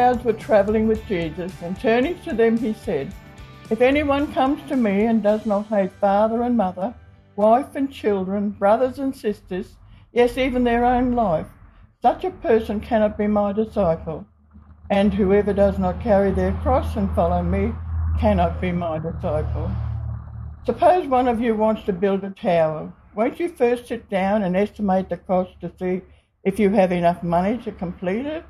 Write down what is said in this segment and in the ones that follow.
crowds were travelling with Jesus, and turning to them, he said, If anyone comes to me and does not hate father and mother, wife and children, brothers and sisters, yes, even their own life, such a person cannot be my disciple. And whoever does not carry their cross and follow me cannot be my disciple. Suppose one of you wants to build a tower. Won't you first sit down and estimate the cost to see if you have enough money to complete it?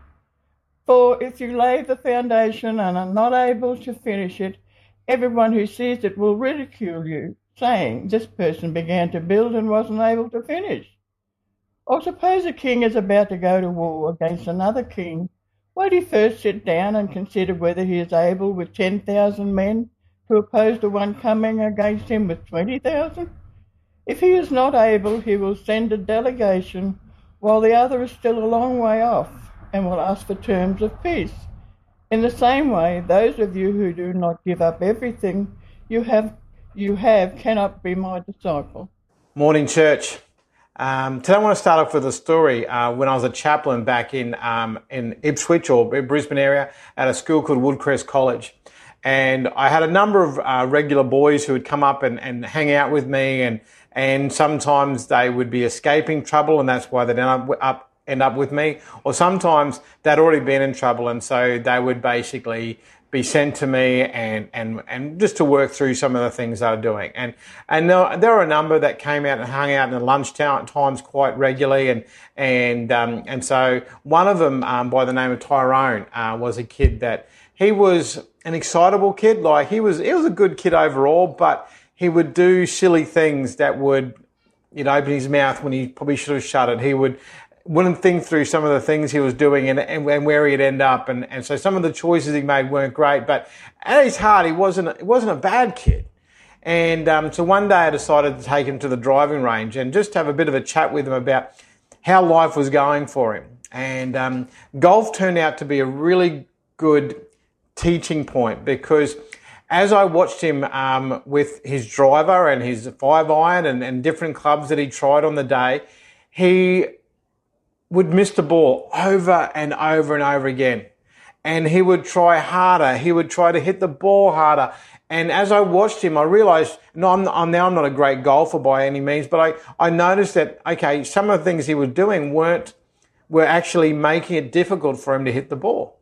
For if you lay the foundation and are not able to finish it, everyone who sees it will ridicule you, saying, This person began to build and wasn't able to finish. Or suppose a king is about to go to war against another king won't he first sit down and consider whether he is able with 10,000 men to oppose the one coming against him with 20,000? If he is not able, he will send a delegation while the other is still a long way off and will ask for terms of peace. In the same way, those of you who do not give up everything you have, you have cannot be my disciple. Morning, church. Um, today I want to start off with a story. Uh, when I was a chaplain back in um, in Ipswich or Brisbane area at a school called Woodcrest College, and I had a number of uh, regular boys who would come up and, and hang out with me, and and sometimes they would be escaping trouble, and that's why they'd end up, up end up with me, or sometimes they'd already been in trouble, and so they would basically be sent to me and, and, and just to work through some of the things they were doing. And, and there, there were a number that came out and hung out in the lunch times quite regularly. And, and, um, and so one of them, um, by the name of Tyrone, uh, was a kid that he was an excitable kid. Like he was, he was a good kid overall, but he would do silly things that would, you know, open his mouth when he probably should have shut it. He would, wouldn't think through some of the things he was doing and, and, and, where he'd end up. And, and so some of the choices he made weren't great, but at his heart, he wasn't, he wasn't a bad kid. And um, so one day I decided to take him to the driving range and just have a bit of a chat with him about how life was going for him. And um, golf turned out to be a really good teaching point because as I watched him um, with his driver and his five iron and, and different clubs that he tried on the day, he would miss the ball over and over and over again. And he would try harder. He would try to hit the ball harder. And as I watched him, I realized, no, I'm, I'm, now I'm not a great golfer by any means, but I, I noticed that, okay, some of the things he was doing weren't, were actually making it difficult for him to hit the ball.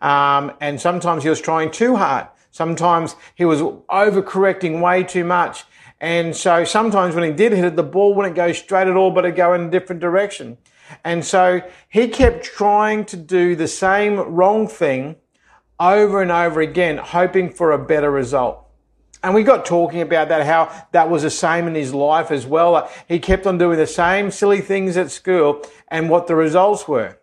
Um, and sometimes he was trying too hard. Sometimes he was overcorrecting way too much. And so sometimes when he did hit it, the ball wouldn't go straight at all, but it'd go in a different direction. And so he kept trying to do the same wrong thing over and over again, hoping for a better result. And we got talking about that, how that was the same in his life as well. He kept on doing the same silly things at school and what the results were.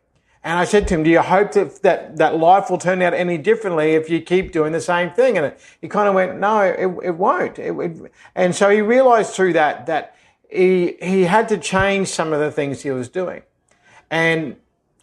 And I said to him, do you hope that, that, that life will turn out any differently if you keep doing the same thing? And he kind of went, no, it, it won't. It, it, and so he realized through that, that he, he had to change some of the things he was doing. And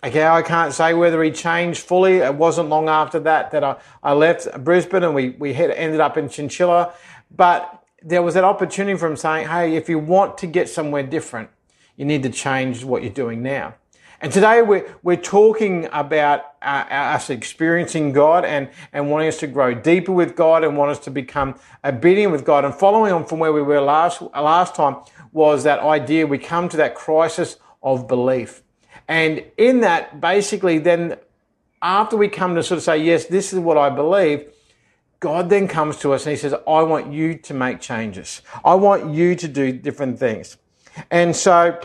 okay, I can't say whether he changed fully. It wasn't long after that that I, I left Brisbane and we, we had, ended up in Chinchilla. But there was that opportunity for him saying, hey, if you want to get somewhere different, you need to change what you're doing now. And today we're, we're talking about uh, us experiencing God and, and wanting us to grow deeper with God and want us to become obedient with God. And following on from where we were last, last time was that idea we come to that crisis of belief. And in that, basically, then after we come to sort of say, yes, this is what I believe, God then comes to us and he says, I want you to make changes. I want you to do different things. And so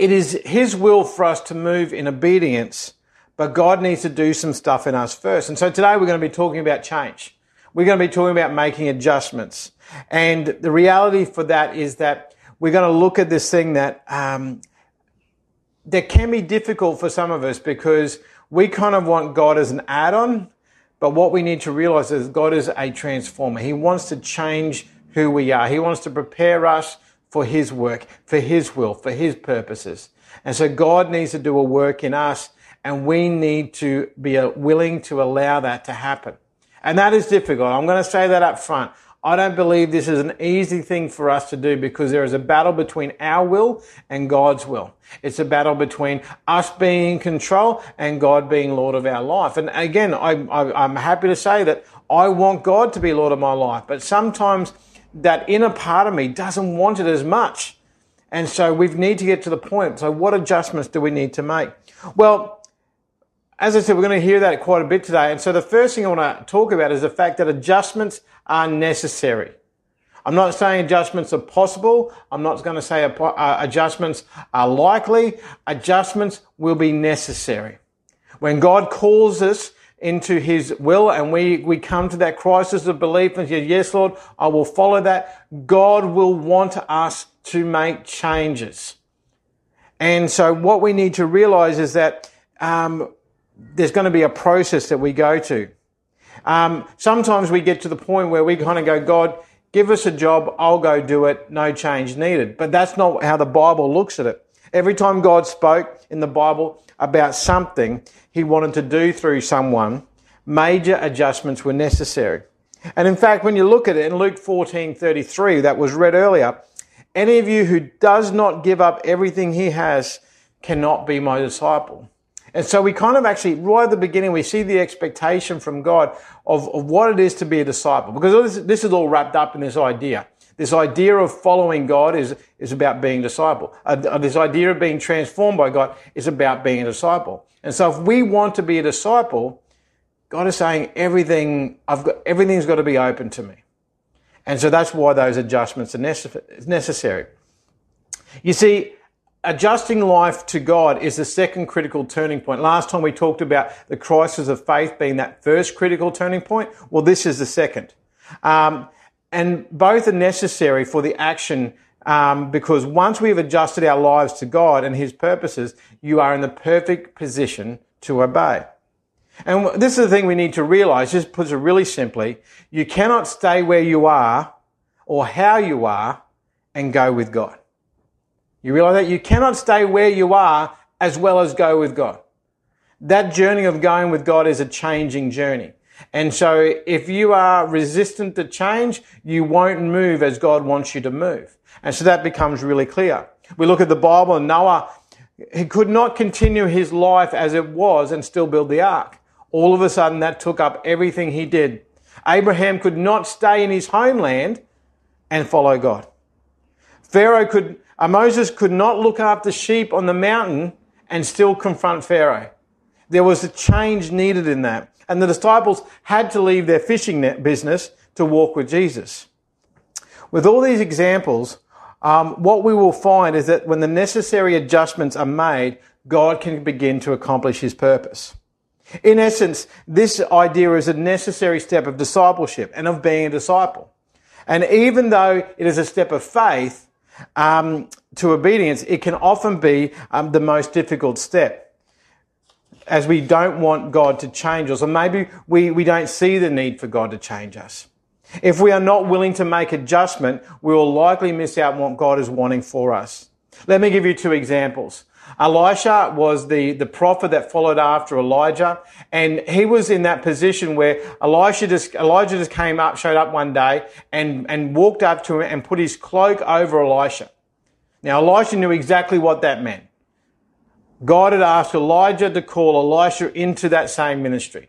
it is his will for us to move in obedience, but God needs to do some stuff in us first. And so today we're going to be talking about change. We're going to be talking about making adjustments. And the reality for that is that we're going to look at this thing that um, that can be difficult for some of us because we kind of want God as an add-on, but what we need to realize is God is a transformer. He wants to change who we are. He wants to prepare us for His work, for His will, for His purposes. And so God needs to do a work in us and we need to be uh, willing to allow that to happen. And that is difficult. I'm going to say that up front. I don't believe this is an easy thing for us to do because there is a battle between our will and God's will. It's a battle between us being in control and God being Lord of our life. And again, I, am happy to say that I want God to be Lord of my life, but sometimes that inner part of me doesn't want it as much. And so we need to get to the point. So what adjustments do we need to make? Well, as I said, we're going to hear that quite a bit today. And so the first thing I want to talk about is the fact that adjustments are necessary. I'm not saying adjustments are possible. I'm not going to say uh, adjustments are likely. Adjustments will be necessary. When God calls us into His will and we, we come to that crisis of belief and say, yes, Lord, I will follow that. God will want us to make changes. And so what we need to realize is that um, there's going to be a process that we go to. Um, sometimes we get to the point where we kind of go, God, give us a job, I'll go do it, no change needed. But that's not how the Bible looks at it. Every time God spoke in the Bible about something he wanted to do through someone, major adjustments were necessary. And in fact, when you look at it in Luke 14:33 that was read earlier, any of you who does not give up everything he has cannot be my disciple. And so we kind of actually, right at the beginning, we see the expectation from God of, of what it is to be a disciple. Because this, this is all wrapped up in this idea. This idea of following God is, is about being a disciple. Uh, this idea of being transformed by God is about being a disciple. And so if we want to be a disciple, God is saying everything, I've got, everything's got to be open to me. And so that's why those adjustments are necessary. You see, adjusting life to God is the second critical turning point. Last time we talked about the crisis of faith being that first critical turning point. Well, this is the second. Um, and both are necessary for the action um, because once we've adjusted our lives to God and His purposes, you are in the perfect position to obey. And this is the thing we need to realize, just puts it really simply, you cannot stay where you are or how you are and go with God. You realize that you cannot stay where you are as well as go with God. That journey of going with God is a changing journey. And so if you are resistant to change, you won't move as God wants you to move. And so that becomes really clear. We look at the Bible and Noah, he could not continue his life as it was and still build the ark. All of a sudden that took up everything he did. Abraham could not stay in his homeland and follow God. Pharaoh could, uh, Moses could not look after sheep on the mountain and still confront Pharaoh. There was a change needed in that. And the disciples had to leave their fishing net business to walk with Jesus. With all these examples, um, what we will find is that when the necessary adjustments are made, God can begin to accomplish his purpose. In essence, this idea is a necessary step of discipleship and of being a disciple. And even though it is a step of faith, um, to obedience, it can often be um, the most difficult step. As we don't want God to change us, or maybe we, we don't see the need for God to change us. If we are not willing to make adjustment, we will likely miss out on what God is wanting for us. Let me give you two examples. Elisha was the, the prophet that followed after Elijah, and he was in that position where Elisha just, Elijah just came up, showed up one day, and, and walked up to him and put his cloak over Elisha. Now, Elisha knew exactly what that meant. God had asked Elijah to call Elisha into that same ministry.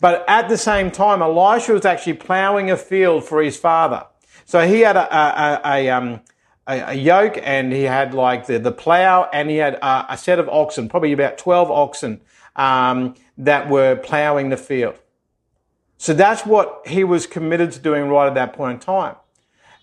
But at the same time, Elisha was actually plowing a field for his father. So he had a, a, a, um, a, a yoke and he had like the, the plow and he had a, a set of oxen, probably about 12 oxen, um, that were plowing the field. So that's what he was committed to doing right at that point in time.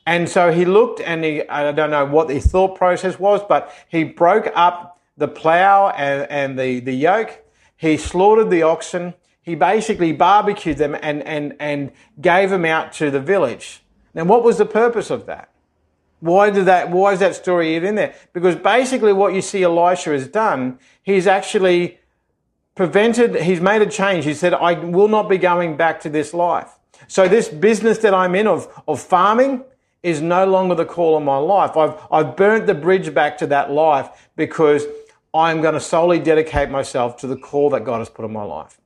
And so he looked and he, I don't know what the thought process was, but he broke up the plow and, and the, the yoke. He slaughtered the oxen. He basically barbecued them and, and, and gave them out to the village. Now, what was the purpose of that? Why did that, why is that story in there? Because basically what you see Elisha has done, he's actually prevented, he's made a change. He said, I will not be going back to this life. So this business that I'm in of, of farming is no longer the call of my life. I've, I've burnt the bridge back to that life because I'm going to solely dedicate myself to the call that God has put in my life.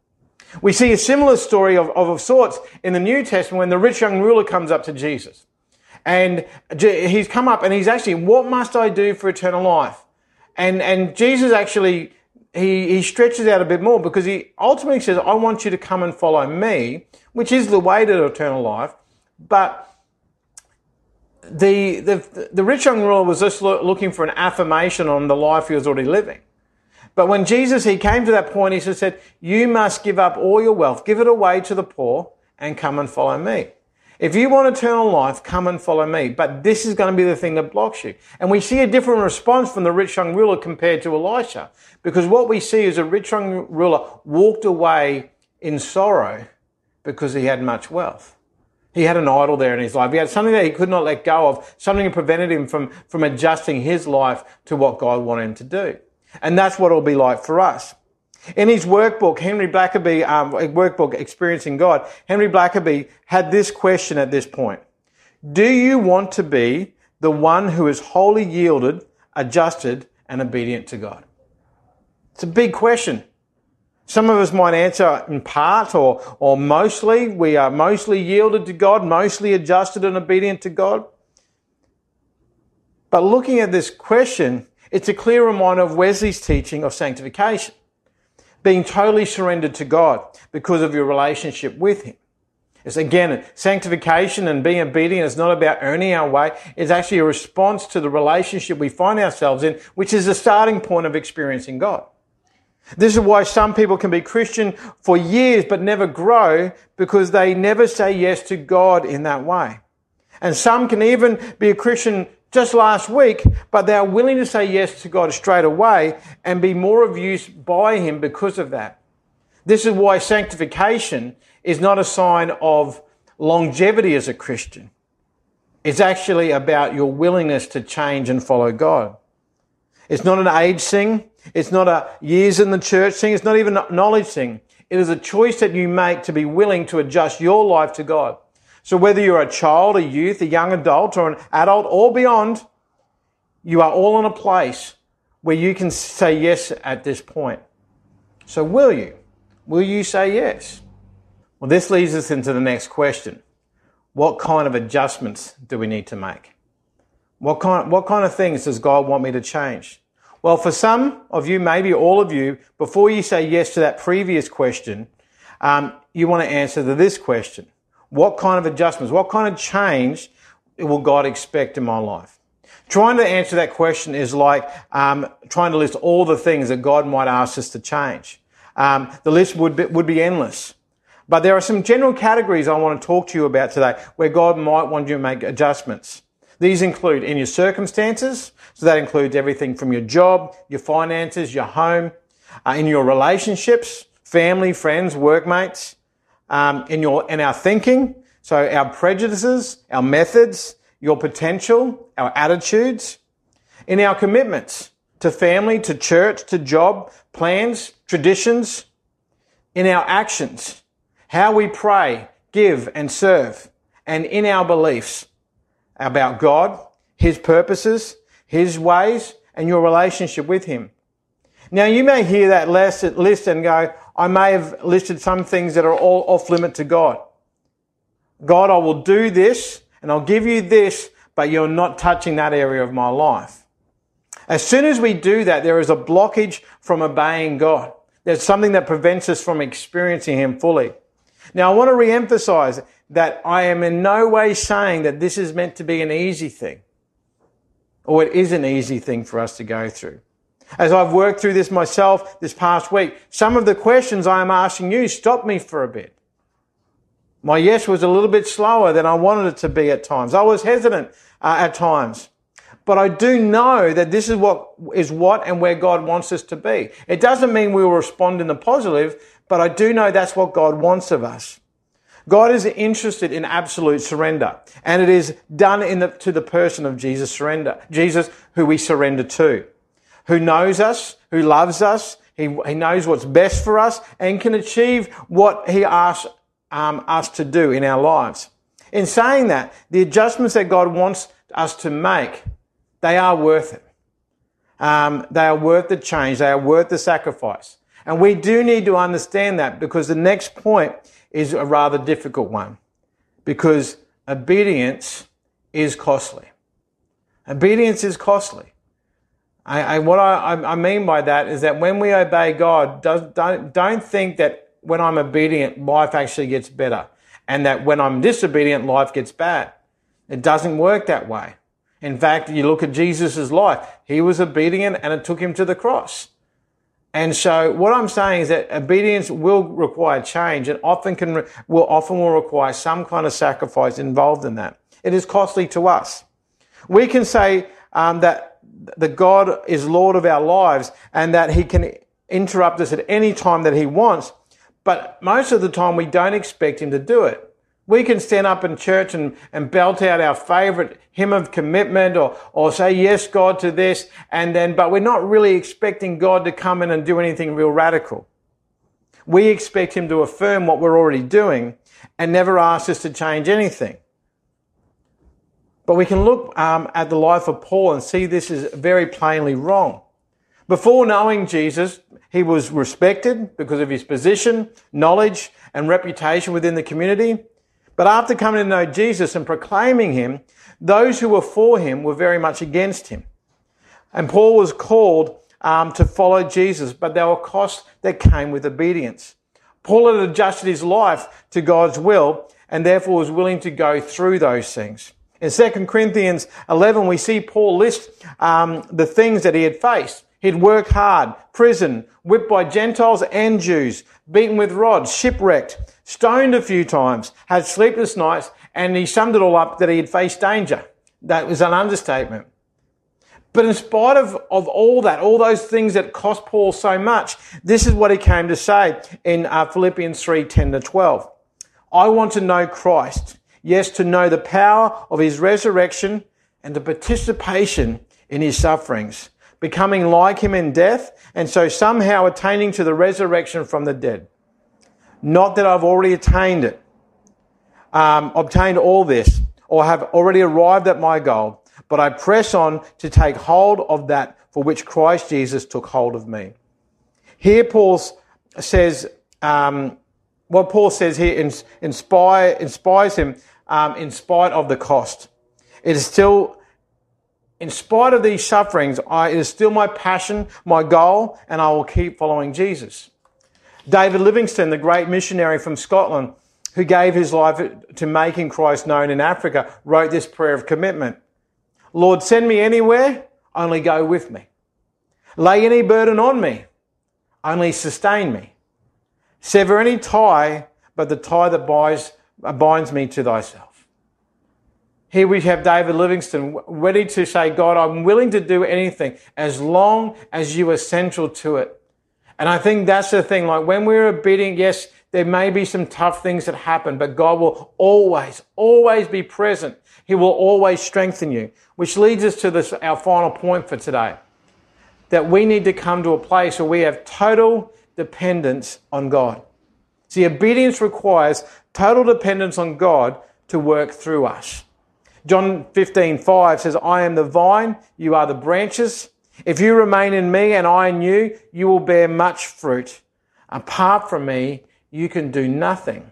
We see a similar story of, of, of sorts in the New Testament when the rich young ruler comes up to Jesus. And he's come up and he's actually, what must I do for eternal life? And, and Jesus actually, he, he stretches out a bit more because he ultimately says, I want you to come and follow me, which is the way to eternal life. But the, the, the rich young ruler was just looking for an affirmation on the life he was already living. But when Jesus, he came to that point, he said, you must give up all your wealth, give it away to the poor and come and follow me. If you want eternal life, come and follow me. But this is going to be the thing that blocks you. And we see a different response from the rich young ruler compared to Elisha. Because what we see is a rich young ruler walked away in sorrow because he had much wealth. He had an idol there in his life. He had something that he could not let go of, something that prevented him from, from adjusting his life to what God wanted him to do. And that's what it'll be like for us. In his workbook, Henry Blackaby, um, workbook Experiencing God, Henry Blackaby had this question at this point. Do you want to be the one who is wholly yielded, adjusted, and obedient to God? It's a big question. Some of us might answer in part or, or mostly. We are mostly yielded to God, mostly adjusted and obedient to God. But looking at this question, it's a clear reminder of Wesley's teaching of sanctification being totally surrendered to God because of your relationship with Him. It's again, sanctification and being obedient is not about earning our way. It's actually a response to the relationship we find ourselves in, which is the starting point of experiencing God. This is why some people can be Christian for years but never grow because they never say yes to God in that way. And some can even be a Christian just last week, but they are willing to say yes to God straight away and be more of use by Him because of that. This is why sanctification is not a sign of longevity as a Christian. It's actually about your willingness to change and follow God. It's not an age thing. It's not a years in the church thing. It's not even a knowledge thing. It is a choice that you make to be willing to adjust your life to God. So whether you're a child, a youth, a young adult, or an adult, or beyond, you are all in a place where you can say yes at this point. So will you? Will you say yes? Well, this leads us into the next question. What kind of adjustments do we need to make? What kind, what kind of things does God want me to change? Well, for some of you, maybe all of you, before you say yes to that previous question, um, you want to answer to this question. What kind of adjustments, what kind of change will God expect in my life? Trying to answer that question is like um, trying to list all the things that God might ask us to change. Um, the list would be, would be endless. But there are some general categories I want to talk to you about today where God might want you to make adjustments. These include in your circumstances, so that includes everything from your job, your finances, your home, uh, in your relationships, family, friends, workmates, um, in your in our thinking. So our prejudices, our methods, your potential, our attitudes, in our commitments to family, to church, to job, plans, traditions, in our actions, how we pray, give and serve, and in our beliefs about God, His purposes, His ways, and your relationship with Him. Now you may hear that list and go, I may have listed some things that are all off limit to God. God, I will do this and I'll give you this, but you're not touching that area of my life. As soon as we do that, there is a blockage from obeying God. There's something that prevents us from experiencing Him fully. Now, I want to re-emphasize that I am in no way saying that this is meant to be an easy thing, or it is an easy thing for us to go through. As I've worked through this myself this past week, some of the questions I am asking you stopped me for a bit. My yes was a little bit slower than I wanted it to be at times. I was hesitant uh, at times. But I do know that this is what is what and where God wants us to be. It doesn't mean we will respond in the positive, but I do know that's what God wants of us. God is interested in absolute surrender, and it is done in the, to the person of Jesus surrender, Jesus who we surrender to who knows us, who loves us, he, he knows what's best for us, and can achieve what he asks um, us to do in our lives. In saying that, the adjustments that God wants us to make, they are worth it. Um, they are worth the change. They are worth the sacrifice. And we do need to understand that because the next point is a rather difficult one. Because obedience is costly. Obedience is costly. I, I, what I, I, mean by that is that when we obey God, does, don't, don't think that when I'm obedient, life actually gets better. And that when I'm disobedient, life gets bad. It doesn't work that way. In fact, you look at Jesus' life. He was obedient and it took him to the cross. And so what I'm saying is that obedience will require change and often can, will often will require some kind of sacrifice involved in that. It is costly to us. We can say um, that the God is Lord of our lives and that He can interrupt us at any time that He wants, but most of the time we don't expect Him to do it. We can stand up in church and, and belt out our favorite hymn of commitment or, or say yes, God, to this, and then, but we're not really expecting God to come in and do anything real radical. We expect Him to affirm what we're already doing and never ask us to change anything. But we can look um, at the life of Paul and see this is very plainly wrong. Before knowing Jesus, he was respected because of his position, knowledge, and reputation within the community. But after coming to know Jesus and proclaiming him, those who were for him were very much against him. And Paul was called um, to follow Jesus, but there were costs that came with obedience. Paul had adjusted his life to God's will and therefore was willing to go through those things. In 2 Corinthians 11, we see Paul list um, the things that he had faced. He'd work hard, prison, whipped by Gentiles and Jews, beaten with rods, shipwrecked, stoned a few times, had sleepless nights, and he summed it all up that he had faced danger. That was an understatement. But in spite of, of all that, all those things that cost Paul so much, this is what he came to say in uh, Philippians 3, 10 to 12. I want to know Christ Yes, to know the power of his resurrection and the participation in his sufferings, becoming like him in death, and so somehow attaining to the resurrection from the dead. Not that I've already attained it, um, obtained all this, or have already arrived at my goal, but I press on to take hold of that for which Christ Jesus took hold of me. Here, Paul says, um, what Paul says here inspire, inspires him um, in spite of the cost. It is still, in spite of these sufferings, I, it is still my passion, my goal, and I will keep following Jesus. David Livingstone, the great missionary from Scotland, who gave his life to making Christ known in Africa, wrote this prayer of commitment. Lord, send me anywhere, only go with me. Lay any burden on me, only sustain me. Sever any tie, but the tie that binds binds me to thyself. Here we have David Livingstone ready to say, God, I'm willing to do anything as long as you are central to it. And I think that's the thing. Like when we're obedient, yes, there may be some tough things that happen, but God will always, always be present. He will always strengthen you, which leads us to this, our final point for today. That we need to come to a place where we have total dependence on God. See, obedience requires total dependence on God to work through us. John 15, 5 says, I am the vine, you are the branches. If you remain in me and I in you, you will bear much fruit. Apart from me, you can do nothing.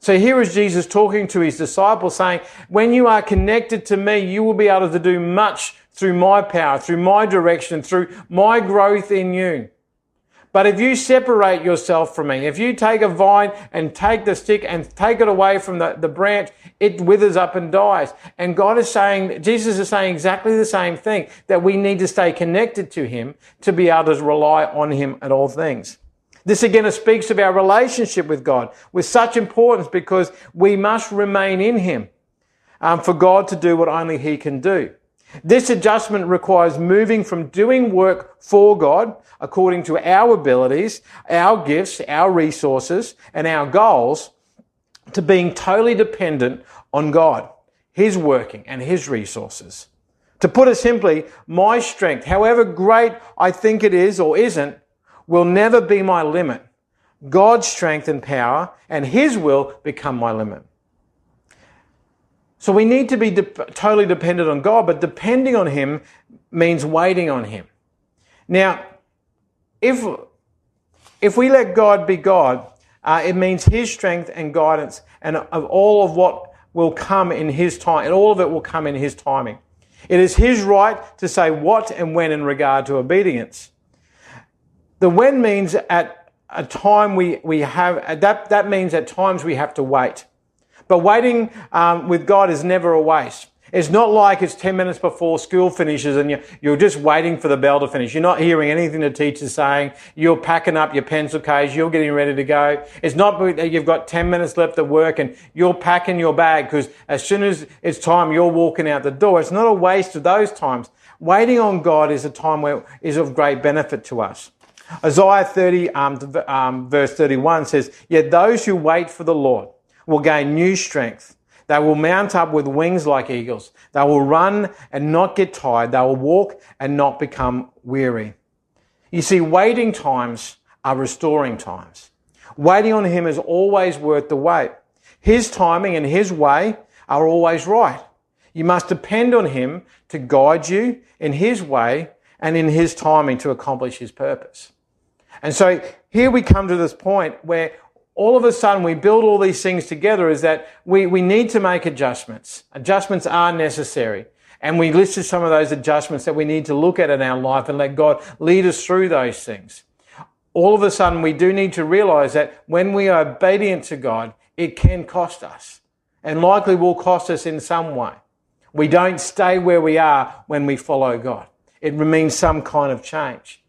So here is Jesus talking to his disciples saying, when you are connected to me, you will be able to do much through my power, through my direction, through my growth in you. But if you separate yourself from me, if you take a vine and take the stick and take it away from the, the branch, it withers up and dies. And God is saying, Jesus is saying exactly the same thing, that we need to stay connected to Him to be able to rely on Him at all things. This again speaks of our relationship with God with such importance because we must remain in Him um, for God to do what only He can do. This adjustment requires moving from doing work for God according to our abilities, our gifts, our resources, and our goals to being totally dependent on God, His working and His resources. To put it simply, my strength, however great I think it is or isn't, will never be my limit. God's strength and power and His will become my limit. So we need to be de- totally dependent on God, but depending on Him means waiting on Him. Now, if if we let God be God, uh, it means His strength and guidance, and of all of what will come in His time, and all of it will come in His timing. It is His right to say what and when in regard to obedience. The when means at a time we, we have, that, that means at times we have to wait. But waiting um, with God is never a waste. It's not like it's 10 minutes before school finishes and you're, just waiting for the bell to finish. You're not hearing anything the teacher's saying. You're packing up your pencil case. You're getting ready to go. It's not that you've got 10 minutes left at work and you're packing your bag because as soon as it's time, you're walking out the door. It's not a waste of those times. Waiting on God is a time where is of great benefit to us. Isaiah 30, um, um, verse 31 says, Yet those who wait for the Lord will gain new strength. They will mount up with wings like eagles. They will run and not get tired. They will walk and not become weary. You see, waiting times are restoring times. Waiting on Him is always worth the wait. His timing and His way are always right. You must depend on Him to guide you in His way and in His timing to accomplish His purpose. And so here we come to this point where all of a sudden we build all these things together is that we, we need to make adjustments. Adjustments are necessary. And we listed some of those adjustments that we need to look at in our life and let God lead us through those things. All of a sudden we do need to realize that when we are obedient to God, it can cost us and likely will cost us in some way. We don't stay where we are when we follow God. It means some kind of change.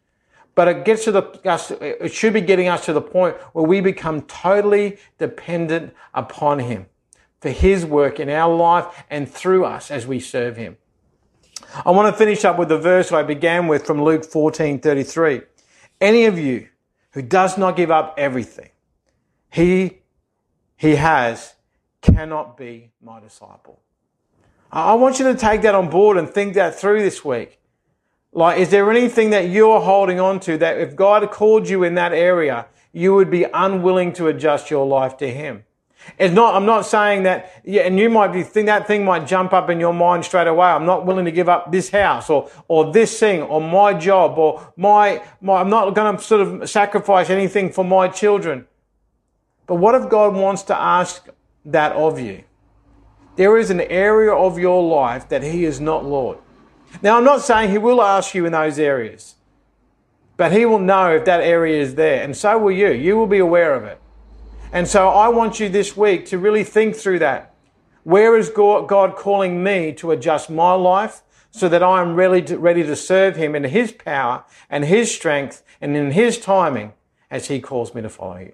But it gets to the, it should be getting us to the point where we become totally dependent upon Him for His work in our life and through us as we serve Him. I want to finish up with the verse I began with from Luke 14, 33. Any of you who does not give up everything he, he has cannot be my disciple. I want you to take that on board and think that through this week. Like, is there anything that you're holding on to that if God called you in that area, you would be unwilling to adjust your life to Him? It's not, I'm not saying that, yeah, and you might be, think that thing might jump up in your mind straight away. I'm not willing to give up this house or, or this thing or my job or my, my I'm not going to sort of sacrifice anything for my children. But what if God wants to ask that of you? There is an area of your life that He is not Lord. Now, I'm not saying He will ask you in those areas, but He will know if that area is there, and so will you. You will be aware of it. And so I want you this week to really think through that. Where is God calling me to adjust my life so that I am to, ready to serve Him in His power and His strength and in His timing as He calls me to follow Him?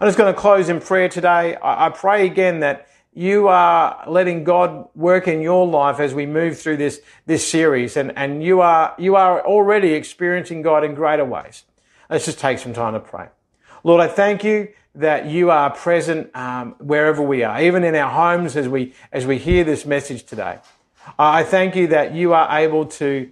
I'm just going to close in prayer today. I pray again that you are letting God work in your life as we move through this, this series and, and you are, you are already experiencing God in greater ways. Let's just take some time to pray. Lord, I thank you that you are present um, wherever we are, even in our homes as we, as we hear this message today. I thank you that you are able to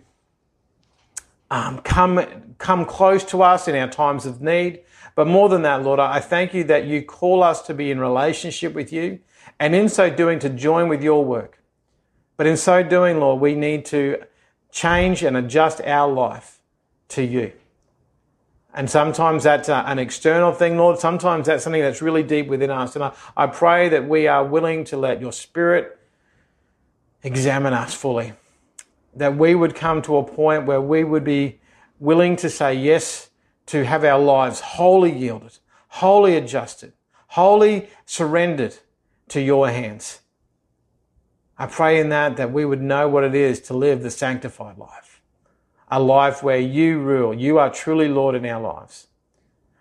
um, come, come close to us in our times of need. But more than that, Lord, I thank you that you call us to be in relationship with you and in so doing to join with your work. But in so doing, Lord, we need to change and adjust our life to you. And sometimes that's uh, an external thing, Lord. Sometimes that's something that's really deep within us. And I, I pray that we are willing to let your Spirit examine us fully. That we would come to a point where we would be willing to say yes to have our lives wholly yielded, wholly adjusted, wholly surrendered to your hands. I pray in that that we would know what it is to live the sanctified life, a life where you rule. You are truly Lord in our lives.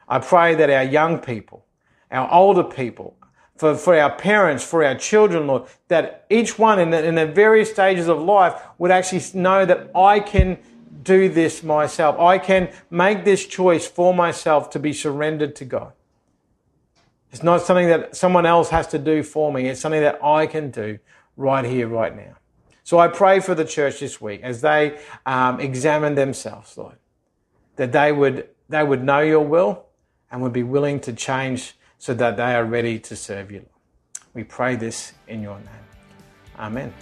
I pray that our young people, our older people, for, for our parents, for our children, Lord, that each one in the, in the various stages of life would actually know that I can do this myself. I can make this choice for myself to be surrendered to God. It's not something that someone else has to do for me. It's something that I can do right here, right now. So I pray for the church this week as they um, examine themselves, Lord, that they would, they would know your will and would be willing to change so that they are ready to serve you. We pray this in your name. Amen.